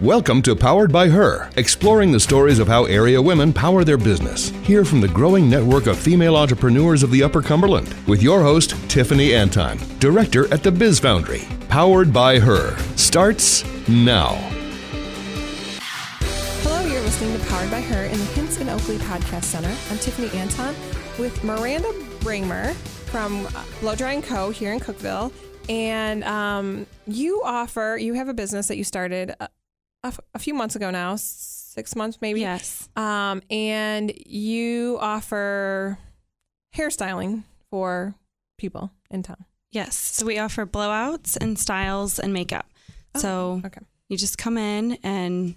Welcome to Powered by Her, exploring the stories of how area women power their business. Hear from the growing network of female entrepreneurs of the Upper Cumberland with your host, Tiffany Anton, director at the Biz Foundry. Powered by Her starts now. Hello, you're listening to Powered by Her in the Hints and Oakley Podcast Center. I'm Tiffany Anton with Miranda Bringmer from Blow Dry & Co. here in Cookeville. And um, you offer, you have a business that you started a, a, a few months ago now, six months maybe. Yes. Um, and you offer hairstyling for people in town. Yes. So we offer blowouts and styles and makeup. so okay. you just come in and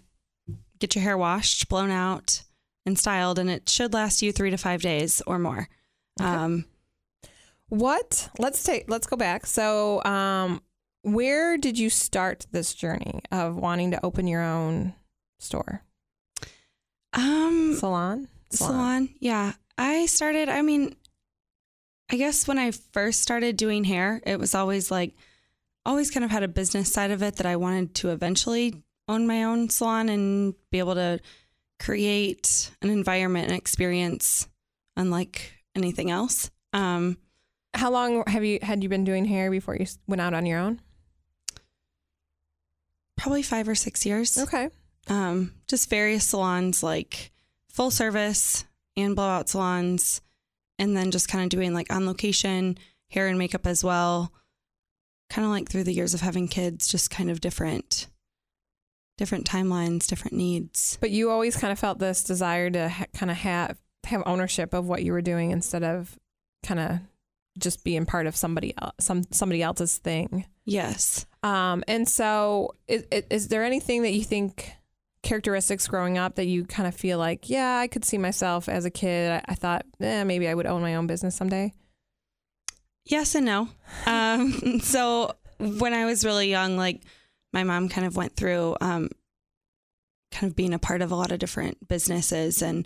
get your hair washed, blown out, and styled, and it should last you three to five days or more. Um, What? Let's take. Let's go back. So, um, where did you start this journey of wanting to open your own store um, salon? salon. Yeah. I started, I mean, I guess when I first started doing hair, it was always like, always kind of had a business side of it that I wanted to eventually own my own salon and be able to create an environment and experience unlike anything else. Um, How long have you had you been doing hair before you went out on your own? Probably five or six years. Okay. um, just various salons like full service and blowout salons, and then just kind of doing like on location hair and makeup as well. Kind of like through the years of having kids, just kind of different, different timelines, different needs. But you always kind of felt this desire to ha- kind of have have ownership of what you were doing instead of kind of just being part of somebody else, some somebody else's thing. Yes. Um, and so, is, is there anything that you think characteristics growing up that you kind of feel like, yeah, I could see myself as a kid. I, I thought, eh, maybe I would own my own business someday. Yes and no. Um, so when I was really young, like my mom kind of went through um, kind of being a part of a lot of different businesses and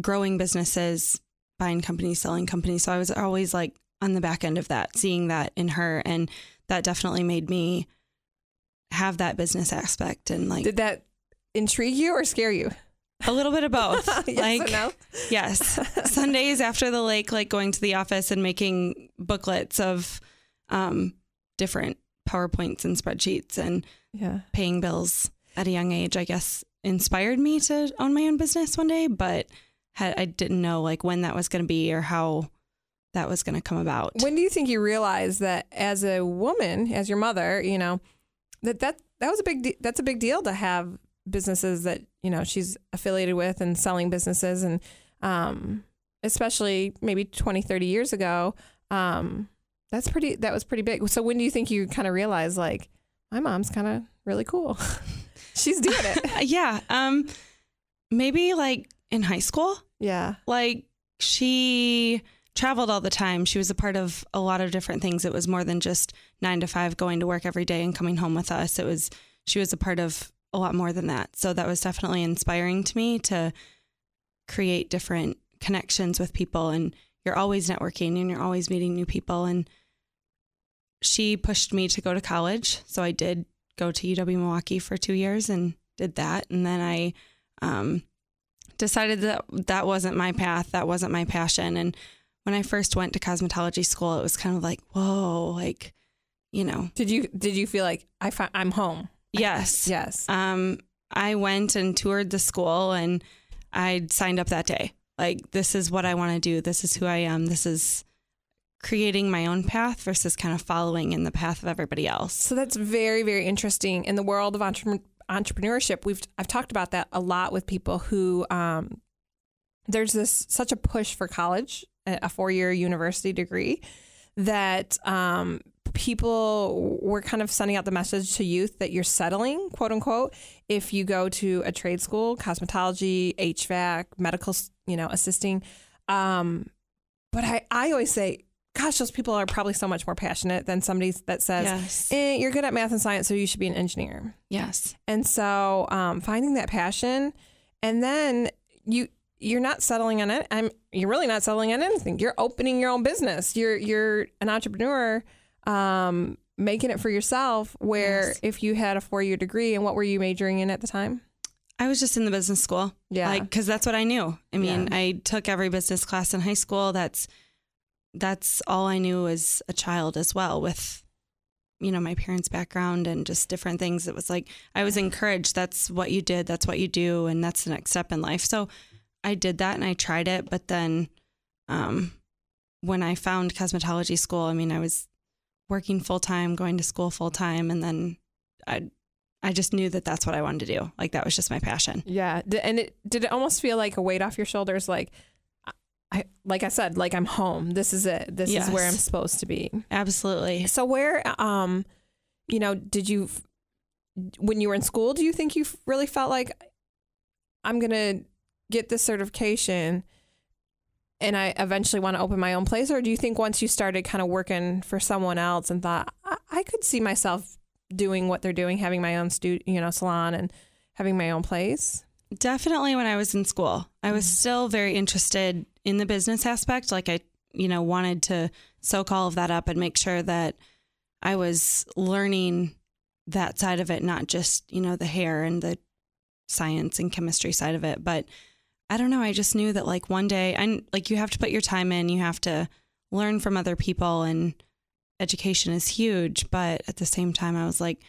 growing businesses, buying companies, selling companies. So I was always like on the back end of that, seeing that in her. And that definitely made me have that business aspect and like Did that intrigue you or scare you? a little bit of both. yes like, no? Yes. Sundays after the lake, like going to the office and making booklets of um, different PowerPoints and spreadsheets and Yeah. paying bills at a young age, I guess inspired me to own my own business one day, but had, I didn't know like when that was going to be or how that was going to come about. When do you think you realized that as a woman, as your mother, you know, that that that was a big de- that's a big deal to have businesses that you know she's affiliated with and selling businesses and um especially maybe 20 30 years ago um that's pretty that was pretty big so when do you think you kind of realized like my mom's kind of really cool she's doing it yeah. Um, maybe like in high school. yeah like she traveled all the time. She was a part of a lot of different things. It was more than just nine to five going to work every day and coming home with us. It was, she was a part of a lot more than that. So that was definitely inspiring to me to create different connections with people. And you're always networking and you're always meeting new people. And she pushed me to go to college. So I did go to UW Milwaukee for two years and did that. And then I, um, decided that that wasn't my path, that wasn't my passion. And when I first went to cosmetology school, it was kind of like, whoa, like, you know, did you did you feel like i fi- i'm home yes. yes Um, I went and toured the school and I signed up that day. Like, this is what I want to do. This is who I am. This is creating my own path versus kind of following in the path of everybody else. So that's very, very interesting in the world of entre- entrepreneurship. We've I've talked about that a lot with people who um, there's this such a push for college, a four year university degree, that um, people were kind of sending out the message to youth that you're settling, quote unquote, if you go to a trade school, cosmetology, HVAC, medical, you know, assisting. Um, but I, I always say, gosh, those people are probably so much more passionate than somebody that says, Yes. eh, you're good at math and science, so you should be an engineer. Yes. And so um, finding that passion, and then you you're not settling on it. I'm you're really not settling on anything. You're opening your own business. You're you're an entrepreneur. Um, making it for yourself. Where Yes. if you had a four year degree, and what were you majoring in at the time? I was just in the business school. Yeah. Like, cause that's what I knew. I mean, Yeah. I took every business class in high school. That's, that's all I knew as a child as well with, you know, my parents' background and just different things. It was like, I was encouraged. That's what you did. That's what you do. And that's the next step in life. So I did that and I tried it. But then, um, when I found cosmetology school, I mean, I was working full time, going to school full time. And then I, I just knew that that's what I wanted to do. Like that was just my passion. Yeah, and it did it almost feel like a weight off your shoulders, like. I, like I said, like I'm home. This is it. This is where I'm supposed to be. Absolutely. So where, um, you know, did you, when you were in school, do you think you really felt like I'm gonna get this certification, and I eventually want to open my own place, or do you think once you started kind of working for someone else and thought I, I could see myself doing what they're doing, having my own stu- you know, salon and having my own place? Definitely when I was in school, I was Mhm. still very interested in the business aspect. Like I, you know, wanted to soak all of that up and make sure that I was learning that side of it, not just, you know, the hair and the science and chemistry side of it. But I don't know. I just knew that like one day, I like you have to put your time in, you have to learn from other people, and education is huge. But at the same time, I was like,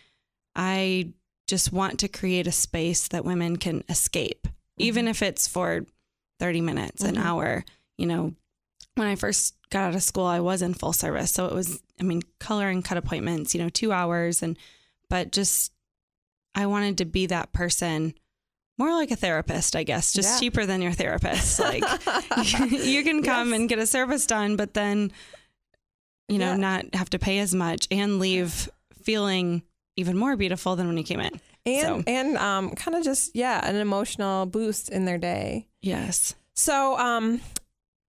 I just want to create a space that women can escape, even if it's for 30 minutes, an Mhm. hour. You know, when I first got out of school, I was in full service. So it was, I mean, color and cut appointments, you know, two hours. And, but just, I wanted to be that person more like a therapist, I guess, just Yeah. cheaper than your therapist. Like you can come Yes. and get a service done, but then, you know, Yeah. not have to pay as much and leave feeling even more beautiful than when you came in. and So- and um, kind of just yeah, an emotional boost in their day. Yes. So, um,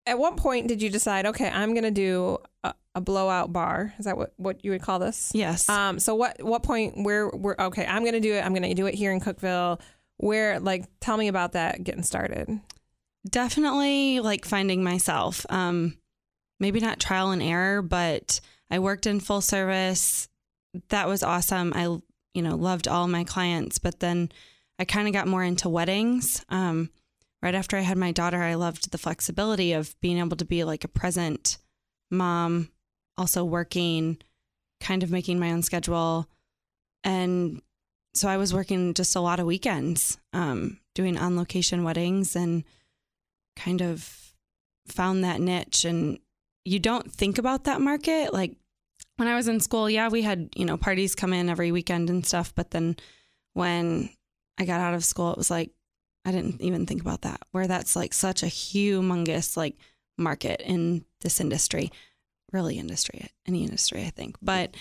at what point did you decide, okay, I'm going to do a, a blowout bar? Is that what, what you would call this? Yes. Um, so what, what point where we're, okay, I'm going to do it. I'm going to do it here in Cookeville. Where, like, tell me about that getting started. definitely like finding myself. Um maybe not trial and error but i worked in full service. That was awesome. I you know loved all my clients but then i kind of got more into weddings. Um right after i had my daughter i loved the flexibility of being able to be like a present mom also working kind of making my own schedule. And so i was working just a lot of weekends um doing on location weddings and kind of found that niche. And you don't think about that market. Like when i was in school yeah we had you know parties come in every weekend and stuff. But then when i got out of school it was like i didn't even think about that where that's like such a humongous like market in this industry. Really industry any industry i think. But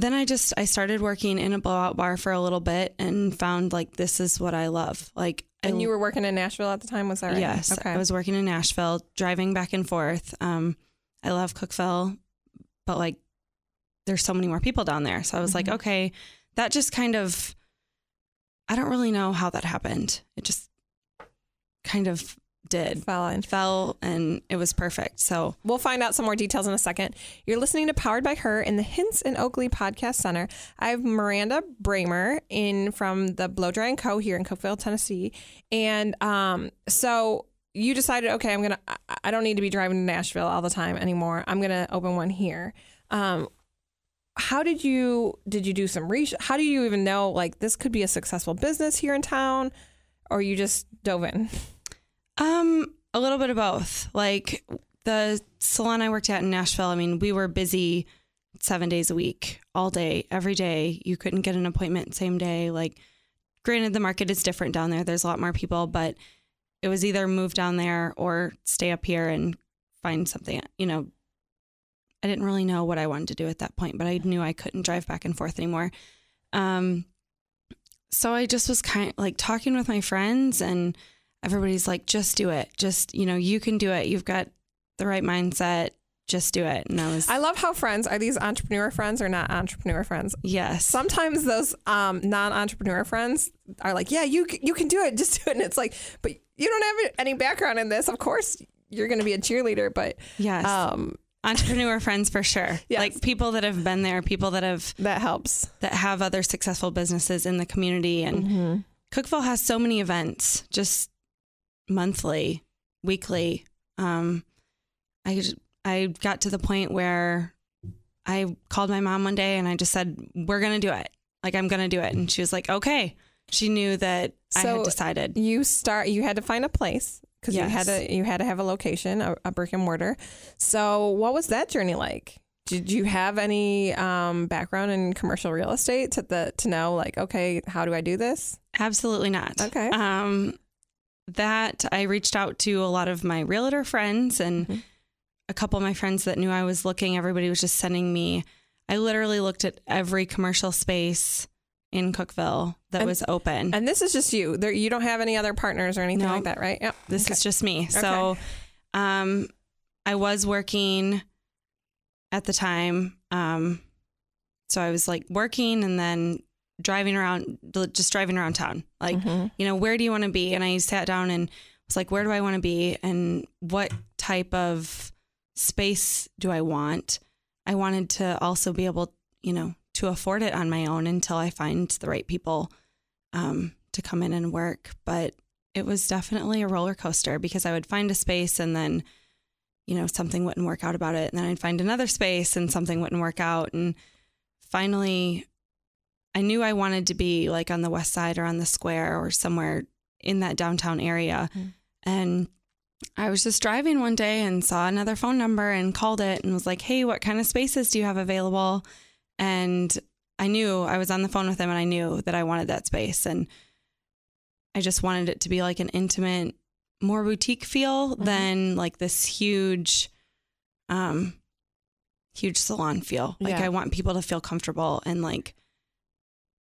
then i just i started working in a blowout bar for a little bit and found like this is what i love like I And you were working in Nashville at the time, was that right? Yes, Okay. I was working in Nashville, driving back and forth. Um, I love Cookeville, but like, there's so many more people down there. So I was like, Mhm. okay, that just kind of, I don't really know how that happened. It just kind of did Fell and fell, and it was perfect. So We'll find out some more details in a second. You're listening to Powered by Her in the Hints in Oakley Podcast Center. I have Miranda Bramer in from the Blow Dry and Co. here in Cookeville, Tennessee, and um, so you decided, okay, I'm gonna. I- I don't need to be driving to Nashville all the time anymore. I'm gonna open one here. Um, how did you did you do some research? How do you even know like this could be a successful business here in town, or you just dove in? Um, a little bit of both. Like the salon I worked at in Nashville, I mean, we were busy seven days a week, all day, every day. You couldn't get an appointment same day. Like, granted, the market is different down there. There's a lot more people, but it was either move down there or stay up here and find something. You know, I didn't really know what I wanted to do at that point, but I knew I couldn't drive back and forth anymore. Um, so I just was kind of like talking with my friends and everybody's like, just do it. Just, you know, you can do it. You've got the right mindset. Just do it. And I was, I love how friends are these entrepreneur friends or not entrepreneur friends. yes. sometimes those um, non-entrepreneur friends are like, "Yeah, you you can do it. Just do it." And it's like, "But you don't have any background in this. Of course, you're going to be a cheerleader." But yes. um, entrepreneur friends for sure. Yes. Like people that have been there, people that have That helps. that have other successful businesses in the community and Mm-hmm. Cookeville has so many events, just monthly, weekly. Um, I just- I got to the point where I called my mom one day and I just said, "We're gonna do it. Like I'm gonna do it." And she was like, "Okay." She knew that I had decided. You start. You had to find a place because you had to. You had to have a location, a, a brick and mortar. So, what was that journey like? Did you have any um, background in commercial real estate to the to know like, okay, how do I do this? Absolutely not. Okay. Um, that I reached out to a lot of my realtor friends and Mhm. a couple of my friends that knew I was looking. Everybody was just sending me. I literally looked at every commercial space in Cookeville that And- was open. And this is just you. There, you don't have any other partners or anything No. like that, right? Yep. this Okay. is just me. So, um, I was working at the time. Um, so I was like working and then driving around, just driving around town. Like, Mhm. you know, where do you want to be? And I sat down and was like, where do I want to be? And what type of space do I want? I wanted to also be able, you know, to afford it on my own until I find the right people um, to come in and work. But it was definitely a roller coaster because I would find a space and then, you know, something wouldn't work out about it. And then I'd find another space and something wouldn't work out. And finally, I knew I wanted to be like on the west side or on the square or somewhere in that downtown area. Mhm. And I was just driving one day and saw another phone number and called it and was like, hey, what kind of spaces do you have available? And I knew I was on the phone with him and I knew that I wanted that space. And I just wanted it to be like an intimate, more boutique feel Mhm. than like this huge, um, huge salon feel. Like Yeah. I want people to feel comfortable and like,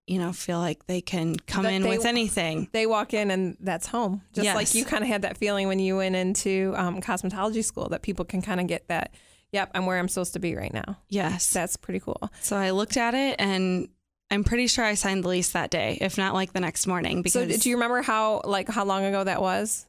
you know, feel like they can come That in they- with anything. They walk in and that's home. Just like you kind of had that feeling when you went into um, cosmetology school that people can kind of get that. Yep, I'm where I'm supposed to be right now. Yes. That's pretty cool. So I looked at it and I'm pretty sure I signed the lease that day, if not like the next morning. Because so, do you remember how like how long ago that was?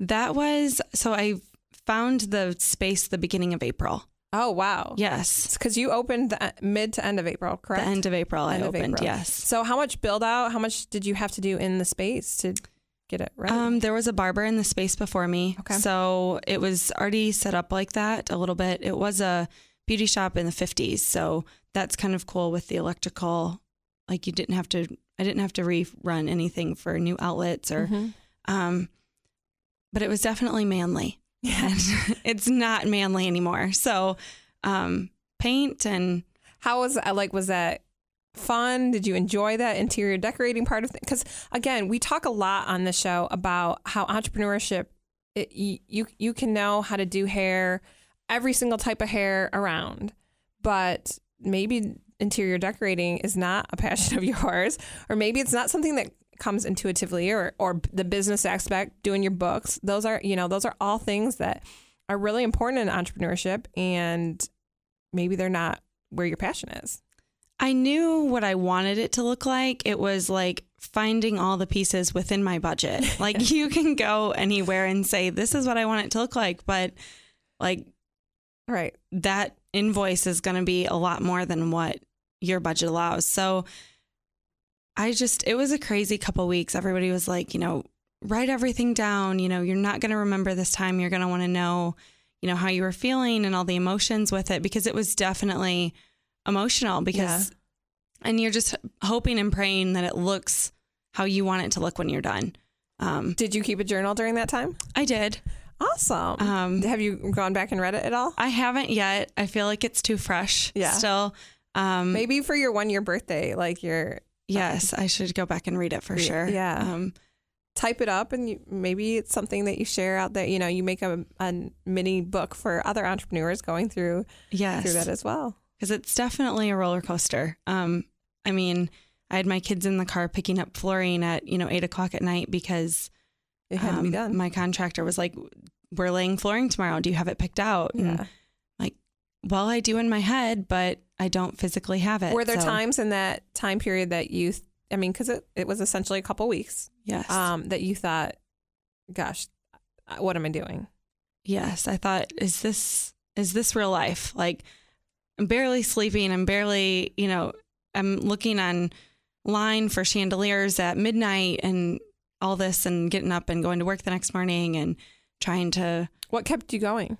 that was so I found the space the beginning of April. Oh wow. Yes. because you opened the mid to end of April, correct? The end of April End I of opened, April. yes. So how much build out? How much did you have to do in the space to get it ready? Um, there was a barber in the space before me. Okay. So it was already set up like that a little bit. It was a beauty shop in the 50s. So that's kind of cool with the electrical. Like you didn't have to, I didn't have to rerun anything for new outlets or, Mhm. um, but it was definitely manly. Yeah. And it's not manly anymore. So, um, paint and How was that? Like, was that fun? Did you enjoy that interior decorating part of it? Because again, we talk a lot on the show about how entrepreneurship, it, you you can know how to do hair, every single type of hair around, but maybe interior decorating is not a passion of yours, or maybe it's not something that comes intuitively, or or the business aspect, doing your books. Those are you know those are all things that are really important in entrepreneurship, and maybe they're not where your passion is. I knew what I wanted it to look like. It was like finding all the pieces within my budget. Like you can go anywhere and say, this is what I want it to look like. But like Right. that invoice is going to be a lot more than what your budget allows. So I just, it was a crazy couple weeks. Everybody was like, you know, write everything down. You know, you're not going to remember this time. You're going to want to know, you know, how you were feeling and all the emotions with it because it was definitely emotional because, and you're just hoping and praying that it looks how you want it to look when you're done. Um, Did you keep a journal during that time? I did. Awesome. Um, Have you gone back and read it at all? I haven't yet. I feel like it's too fresh Yeah. still. Um, Maybe for your one year birthday, like your Yes, I should go back and read it for sure. yeah. Um, type it up and you, maybe it's something that you share out there. You know, you make a, a mini book for other entrepreneurs going through yes, through that as well. because it's definitely a roller coaster. Um, I mean, I had my kids in the car picking up flooring at you know eight o'clock at night because It had to be um, done. My contractor was like, "We're laying flooring tomorrow. Do you have it picked out?" And, yeah. well, I do in my head, but I don't physically have it. Were there so, times in that time period that you, th- I mean, because it, it was essentially a couple weeks, Yes. um, that you thought, gosh, what am I doing? yes. I thought, is this is this real life? Like, I'm barely sleeping. I'm barely, you know, I'm looking on line for chandeliers at midnight and all this and getting up and going to work the next morning and trying to What kept you going?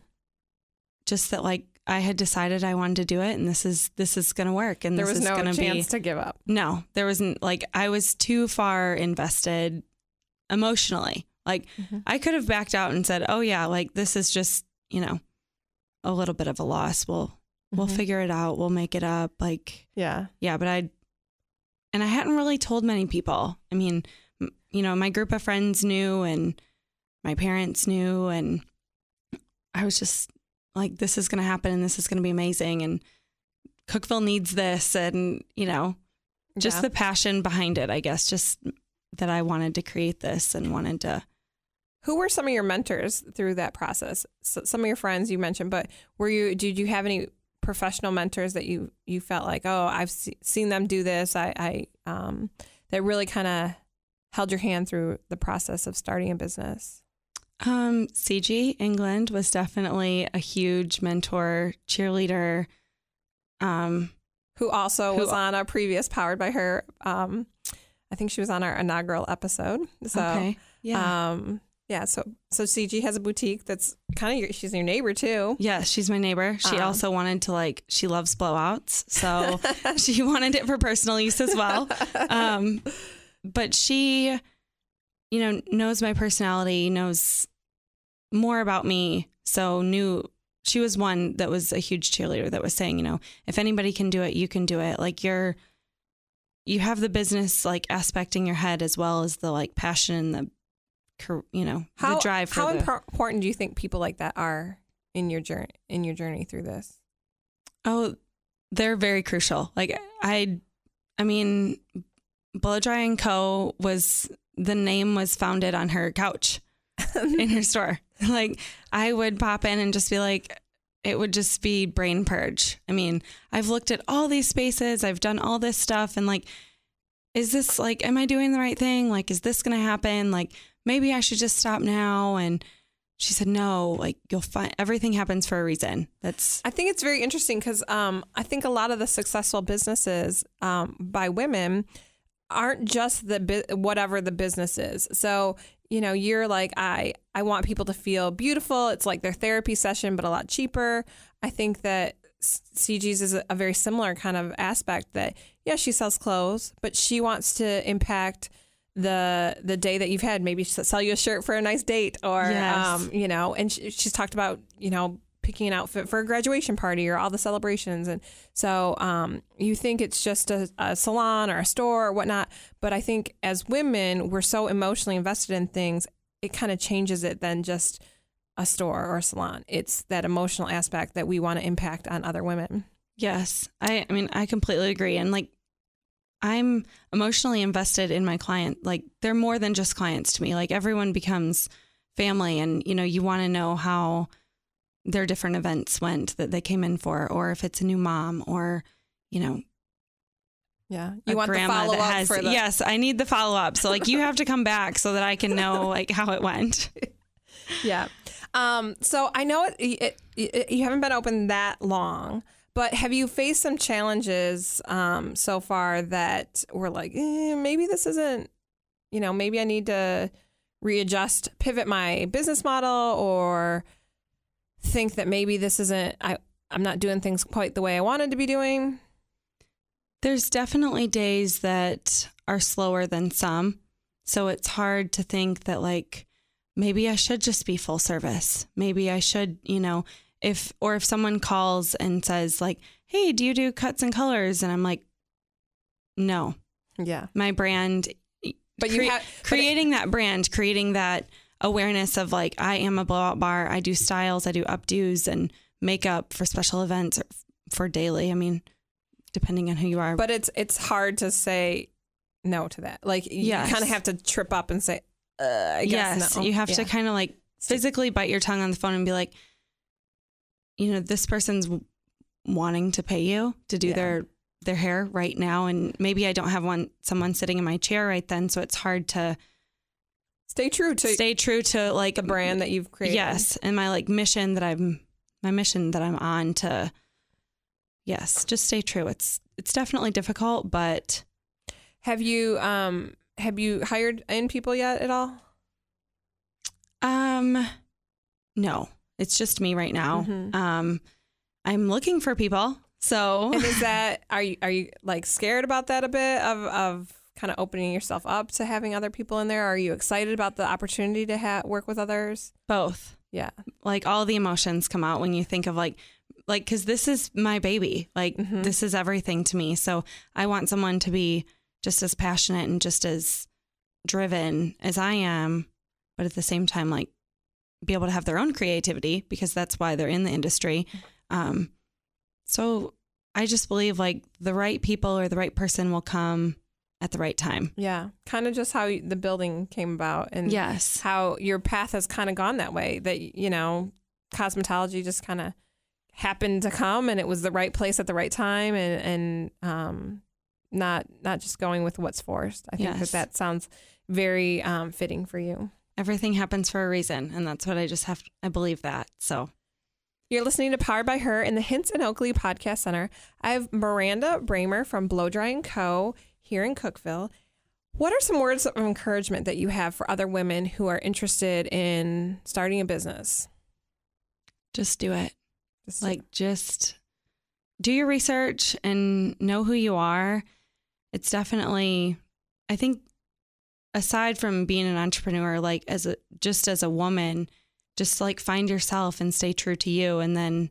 just that like I had decided I wanted to do it and this is this is going to work and There this was is no going to chance be to give up. no there wasn't like I was too far invested emotionally like Mhm. I could have backed out and said oh yeah like this is just you know a little bit of a loss we'll we'll Mhm. figure it out we'll make it up like Yeah. yeah but I and I hadn't really told many people I mean m- you know my group of friends knew and my parents knew and I was just like this is going to happen and this is going to be amazing and Cookeville needs this and you know just Yeah. the passion behind it I guess just that I wanted to create this and wanted to Who were some of your mentors through that process? So, some of your friends you mentioned, but were you? Did you have any professional mentors that you you felt like, oh, I've se- seen them do this. I, I um, that really kind of held your hand through the process of starting a business. Um CG England was definitely a huge mentor cheerleader um Who also Who- was on a previous Powered by Her. Um, I think she was on our inaugural episode. So, okay yeah um, yeah. So, so CG has a boutique that's kind of your. She's your neighbor too. Yeah, she's my neighbor. She Um, also wanted to like she loves blowouts, so she wanted it for personal use as well. Um, but she, you know, knows my personality, knows more about me, so knew she was one that was a huge cheerleader that was saying, you know, if anybody can do it, you can do it. Like you're, you have the business like aspect in your head as well as the like passion and the, you know, how the drive for how the, important do you think people like that are in your journey in your journey through this? Oh, they're very crucial. Like I, I mean, Blow Dry and Co. was the name was founded on her couch in her store. Like I would pop in and just be like, it would just be brain purge. I mean, I've looked at all these spaces, I've done all this stuff, and like, is this like, am I doing the right thing? Like, is this going to happen? Like, maybe I should just stop now. And she said, no, like, you'll find everything happens for a reason. That's I think it's very interesting because um, I think a lot of the successful businesses um, by women aren't just the bu- whatever the business is. So you know, you're like I I want people to feel beautiful. It's like their therapy session, but a lot cheaper. I think that CG's is a, very similar kind of aspect. That yeah, she sells clothes, but she wants to impact the the day that you've had maybe sell you a shirt for a nice date or Yes. um you know and she, she's talked about you know picking an outfit for a graduation party or all the celebrations and so um you think it's just a, a salon or a store or whatnot but i think as women we're so emotionally invested in things it kind of changes it than just a store or a salon it's that emotional aspect that we want to impact on other women Yes. I I mean I completely agree and like I'm emotionally invested in my client. Like they're more than just clients to me. Like everyone becomes family and you know you want to know how their different events went that they came in for or if it's a new mom or you know yeah you want the grandma follow that up has for the Yes, I need the follow up. So like you have to come back so that I can know like how it went. yeah. Um, so I know it, it, it, you haven't been open that long, but have you faced some challenges um, so far that were like, eh, maybe this isn't, you know, maybe I need to readjust, pivot my business model, or think that maybe this isn't, I, I'm not doing things quite the way I wanted to be doing. There's definitely days that are slower than some. So it's hard to think that, like, maybe I should just be full service. Maybe I should, you know, if, or if someone calls and says, like, hey, do you do cuts and colors? And I'm like, no, Yeah. my brand, But you have- but it- creating that brand, creating that awareness of like, I am a blowout bar. I do styles, I do updos and makeup for special events or for daily. I mean, depending on who you are. But it's, it's hard to say no to that. Like, you Yes. kind of have to trip up and say, uh, I guess yes, no. you have Yeah. to kind of like physically bite your tongue on the phone and be like, you know, this person's wanting to pay you to do Yeah. their their hair right now, and maybe I don't have one someone sitting in my chair right then, so it's hard to stay true to stay true to like a brand that you've created. Yes, and my like mission that I'm my mission that I'm on to yes, just stay true. It's it's definitely difficult, but Have you um have you hired in people yet at all? um no. It's just me right now. Mhm. Um I'm looking for people. So And is that are you are you like scared about that a bit of of kind of opening yourself up to having other people in there? Are you excited about the opportunity to ha- work with others? both. Yeah. Like all the emotions come out when you think of like like cuz this is my baby. Like Mhm. this is everything to me. So I want someone to be just as passionate and just as driven as I am, but at the same time like be able to have their own creativity because that's why they're in the industry. Um so I just believe like the right people or the right person will come at the right time. Yeah. Kind of just how the building came about and Yes. how your path has kind of gone that way that you know cosmetology just kind of happened to come and it was the right place at the right time and and um not not just going with what's forced i think that that sounds very um fitting for you Everything happens for a reason and that's what I just have I believe that. So you're listening to Powered by Her in the Hints and Oakley Podcast Center. I have Miranda Bramer from Blow Dry and Co. here in Cookeville. What are some words of encouragement that you have for other women who are interested in starting a business? just do it. Just like just do your research and know who you are it's definitely i think aside from being an entrepreneur like as a just as a woman just like find yourself and stay true to you and then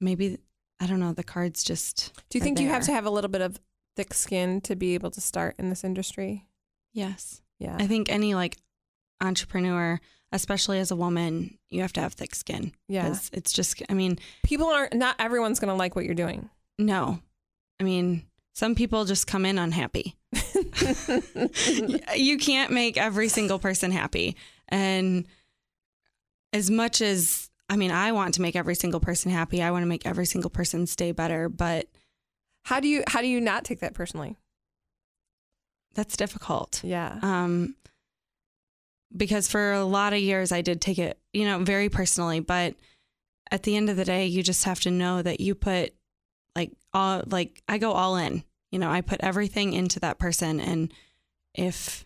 maybe i don't know the cards just Do you think you have to have a little bit of thick skin to be able to start in this industry? yes Yeah. i think any like entrepreneur especially as a woman you have to have thick skin yeah. it's just i mean People aren't, not everyone's going to like what you're doing. No. I mean, some people just come in unhappy. you can't make every single person happy. And as much as, I mean, I want to make every single person happy, I want to make every single person stay better, but how do you, how do you not take that personally? that's difficult. Yeah. Um, because for a lot of years I did take it, you know, very personally, but at the end of the day, you just have to know that you put like all like I go all in. You know, I put everything into that person and if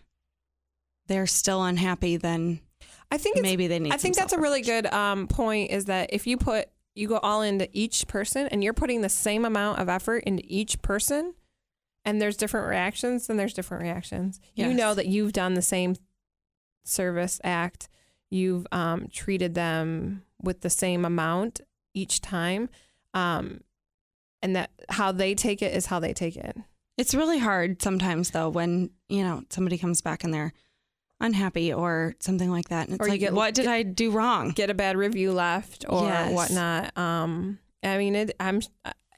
they're still unhappy then I think maybe they need I think that's a really good um, point is that if you put, you go all into each person and you're putting the same amount of effort into each person and there's different reactions, and there's different reactions. You know that you've done the same service act. You've um, treated them with the same amount each time. Um, and that how they take it is how they take it. It's really hard sometimes though when, you know, somebody comes back and they're unhappy or something like that. And it's Or like, get- what did get- I do wrong? Get a bad review left or Yes. whatnot. Um, I mean, it, I'm,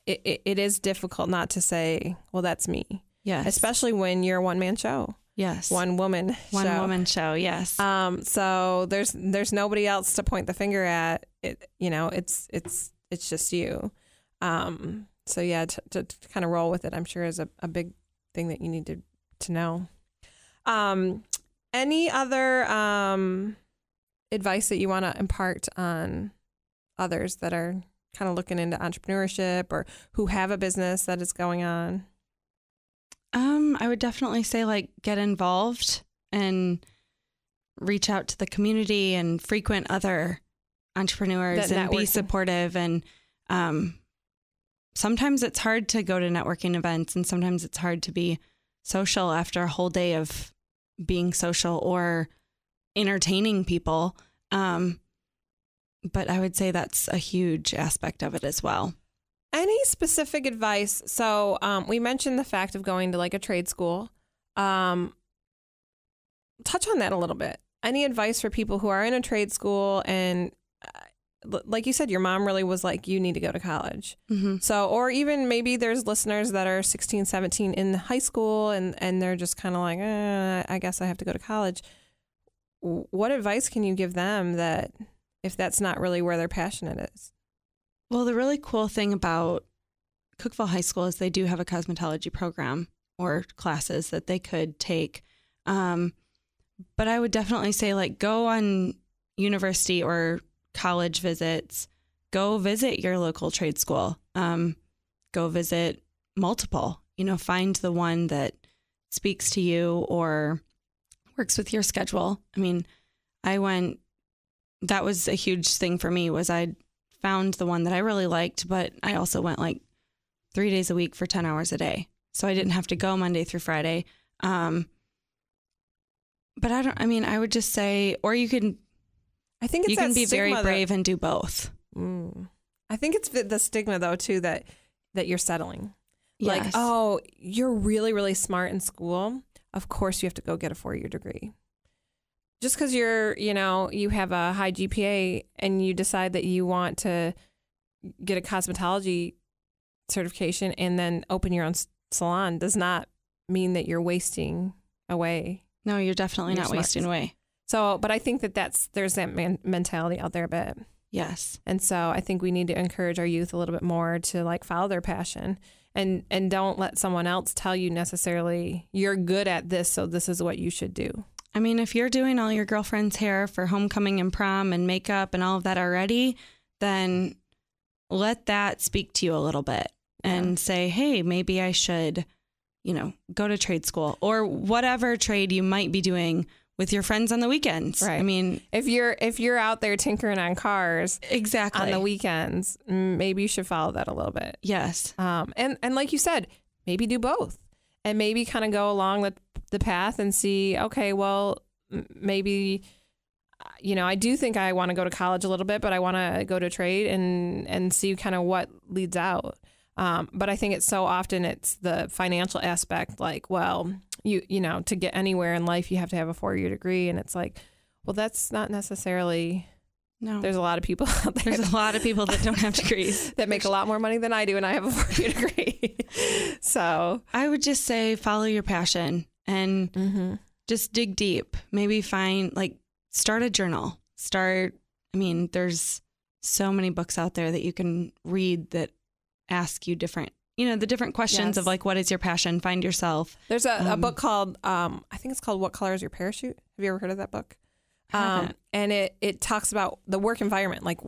it, it, it is difficult not to say, well, that's me, Yes. especially when you're a one man show, yes. one woman, one show. woman show. Yes. Um, so there's there's nobody else to point the finger at. It, you know, it's it's it's just you. Um, so yeah, to, to, to kind of roll with it, I'm sure is a, a big thing that you need to to know. Um, any other um advice that you want to impart on others that are kind of looking into entrepreneurship or who have a business that is going on? Um, I would definitely say like get involved and reach out to the community and frequent other entrepreneurs That and be supportive and um sometimes it's hard to go to networking events and sometimes it's hard to be social after a whole day of being social or entertaining people. Um but I would say that's a huge aspect of it as well. Any specific advice? So um, we mentioned the fact of going to like a trade school. Um, touch on that a little bit. Any advice for people who are in a trade school and, like you said, your mom really was like, you need to go to college. Mm-hmm. So, or even maybe there's listeners that are 16, 17 in high school and, and they're just kind of like, eh, I guess I have to go to college. What advice can you give them that if that's not really where their passionate is? Well, the really cool thing about Cookeville High School is they do have a cosmetology program or classes that they could take. Um, but I would definitely say, like, go on university or college visits go visit your local trade school. Um, go visit multiple. You know, find the one that speaks to you or works with your schedule. I mean, I went. That was a huge thing for me. Was I found the one that I really liked, but I also went like three days a week for ten hours a day, so I didn't have to go Monday through Friday. Um, but I don't. I mean, I would just say, or you can. I think it's you can be very stigma that- brave and do both. Mm. I think it's the stigma though too that that you're settling. Like, oh, you're really really smart in school. Of course, you have to go get a four year degree. Just because you're, you know, you have a high GPA and you decide that you want to get a cosmetology certification and then open your own salon does not mean that you're wasting away. No, you're definitely You're not smart. wasting away. So, but I think that that's there's that man- mentality out there a bit. Yes. And so I think we need to encourage our youth a little bit more to like follow their passion and and don't let someone else tell you necessarily you're good at this so this is what you should do. I mean, if you're doing all your girlfriend's hair for homecoming and prom and makeup and all of that already, then let that speak to you a little bit and say, hey, maybe I should, you know, go to trade school or whatever trade you might be doing with your friends on the weekends. Right. I mean, If you're if you're out there tinkering on cars exactly. on the weekends, maybe you should follow that a little bit. yes. Um, and and like you said, maybe do both, and maybe kind of go along the the path and see. Okay, well, maybe you know I do think I want to go to college a little bit, but I want to go to trade and and see kind of what leads out. Um, but I think it's so often it's the financial aspect. Like, well, you you know, to get anywhere in life, you have to have a four year degree, and it's like, well, that's not necessarily. No. There's a lot of people out there There's a lot of people that don't have degrees. that make a lot more money than I do, and I have a four year degree. so, I would just say follow your passion and mm-hmm. just dig deep. Maybe find like start a journal. Start I mean, there's so many books out there that you can read that ask you different, you know, the different questions Yes. of like what is your passion? Find yourself. there's a, a Um, book called, um, I think it's called What Color is Your Parachute? Have you ever heard of that book? Um, and it, it talks about the work environment. Like,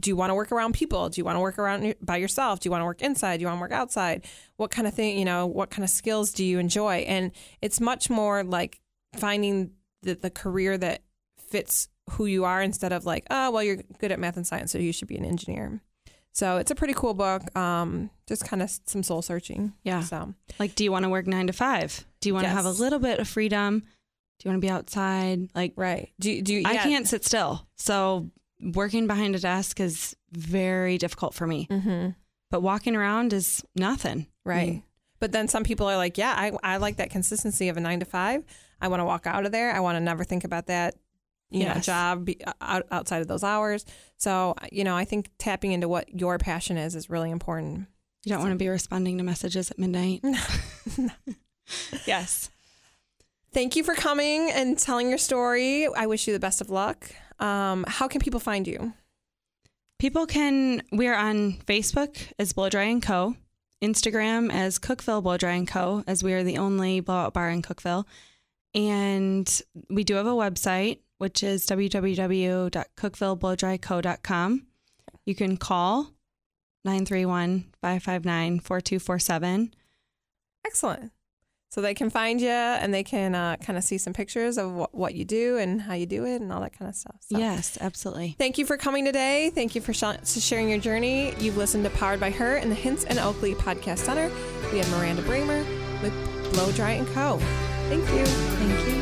do you want to work around people? Do you want to work around by yourself? Do you want to work inside? Do you want to work outside? What kind of thing, you know, what kind of skills do you enjoy? And it's much more like finding the, the career that fits who you are instead of like, oh, well, you're good at math and science, so you should be an engineer. So it's a pretty cool book. Um, just kind of some soul searching. Yeah. So Like do you want to work 9 to 5? Do you want to have a little bit of freedom? Do you want to be outside? Like right. Do you- do you, I yeah. can't sit still. So working behind a desk is very difficult for me. Mm-hmm. But walking around is nothing. Right. mean, But then some people are like, yeah, I, I like that consistency of a nine to five. I want to walk out of there. I want to never think about that, you know, job outside of those hours. So, you know, I think tapping into what your passion is is really important. You don't want to be responding to messages at midnight. yes. Thank you for coming and telling your story. I wish you the best of luck. Um, how can people find you? People can, we're on Facebook as Blow Dry and Co., Instagram as Cookeville Blow Dry and Co., as we are the only blowout bar in Cookeville. And we do have a website, which is www.cookvilleblowdryco.com. You can call 931 559 4247. Excellent. So they can find you and they can uh, kind of see some pictures of what, what you do and how you do it and all that kind of stuff. So. Yes, absolutely. Thank you for coming today. Thank you for sh- sharing your journey. You've listened to Powered by Her in the Hints and Oakley Podcast Center. We have Miranda Bramer with Blow Dry and Co. Thank you. Thank you.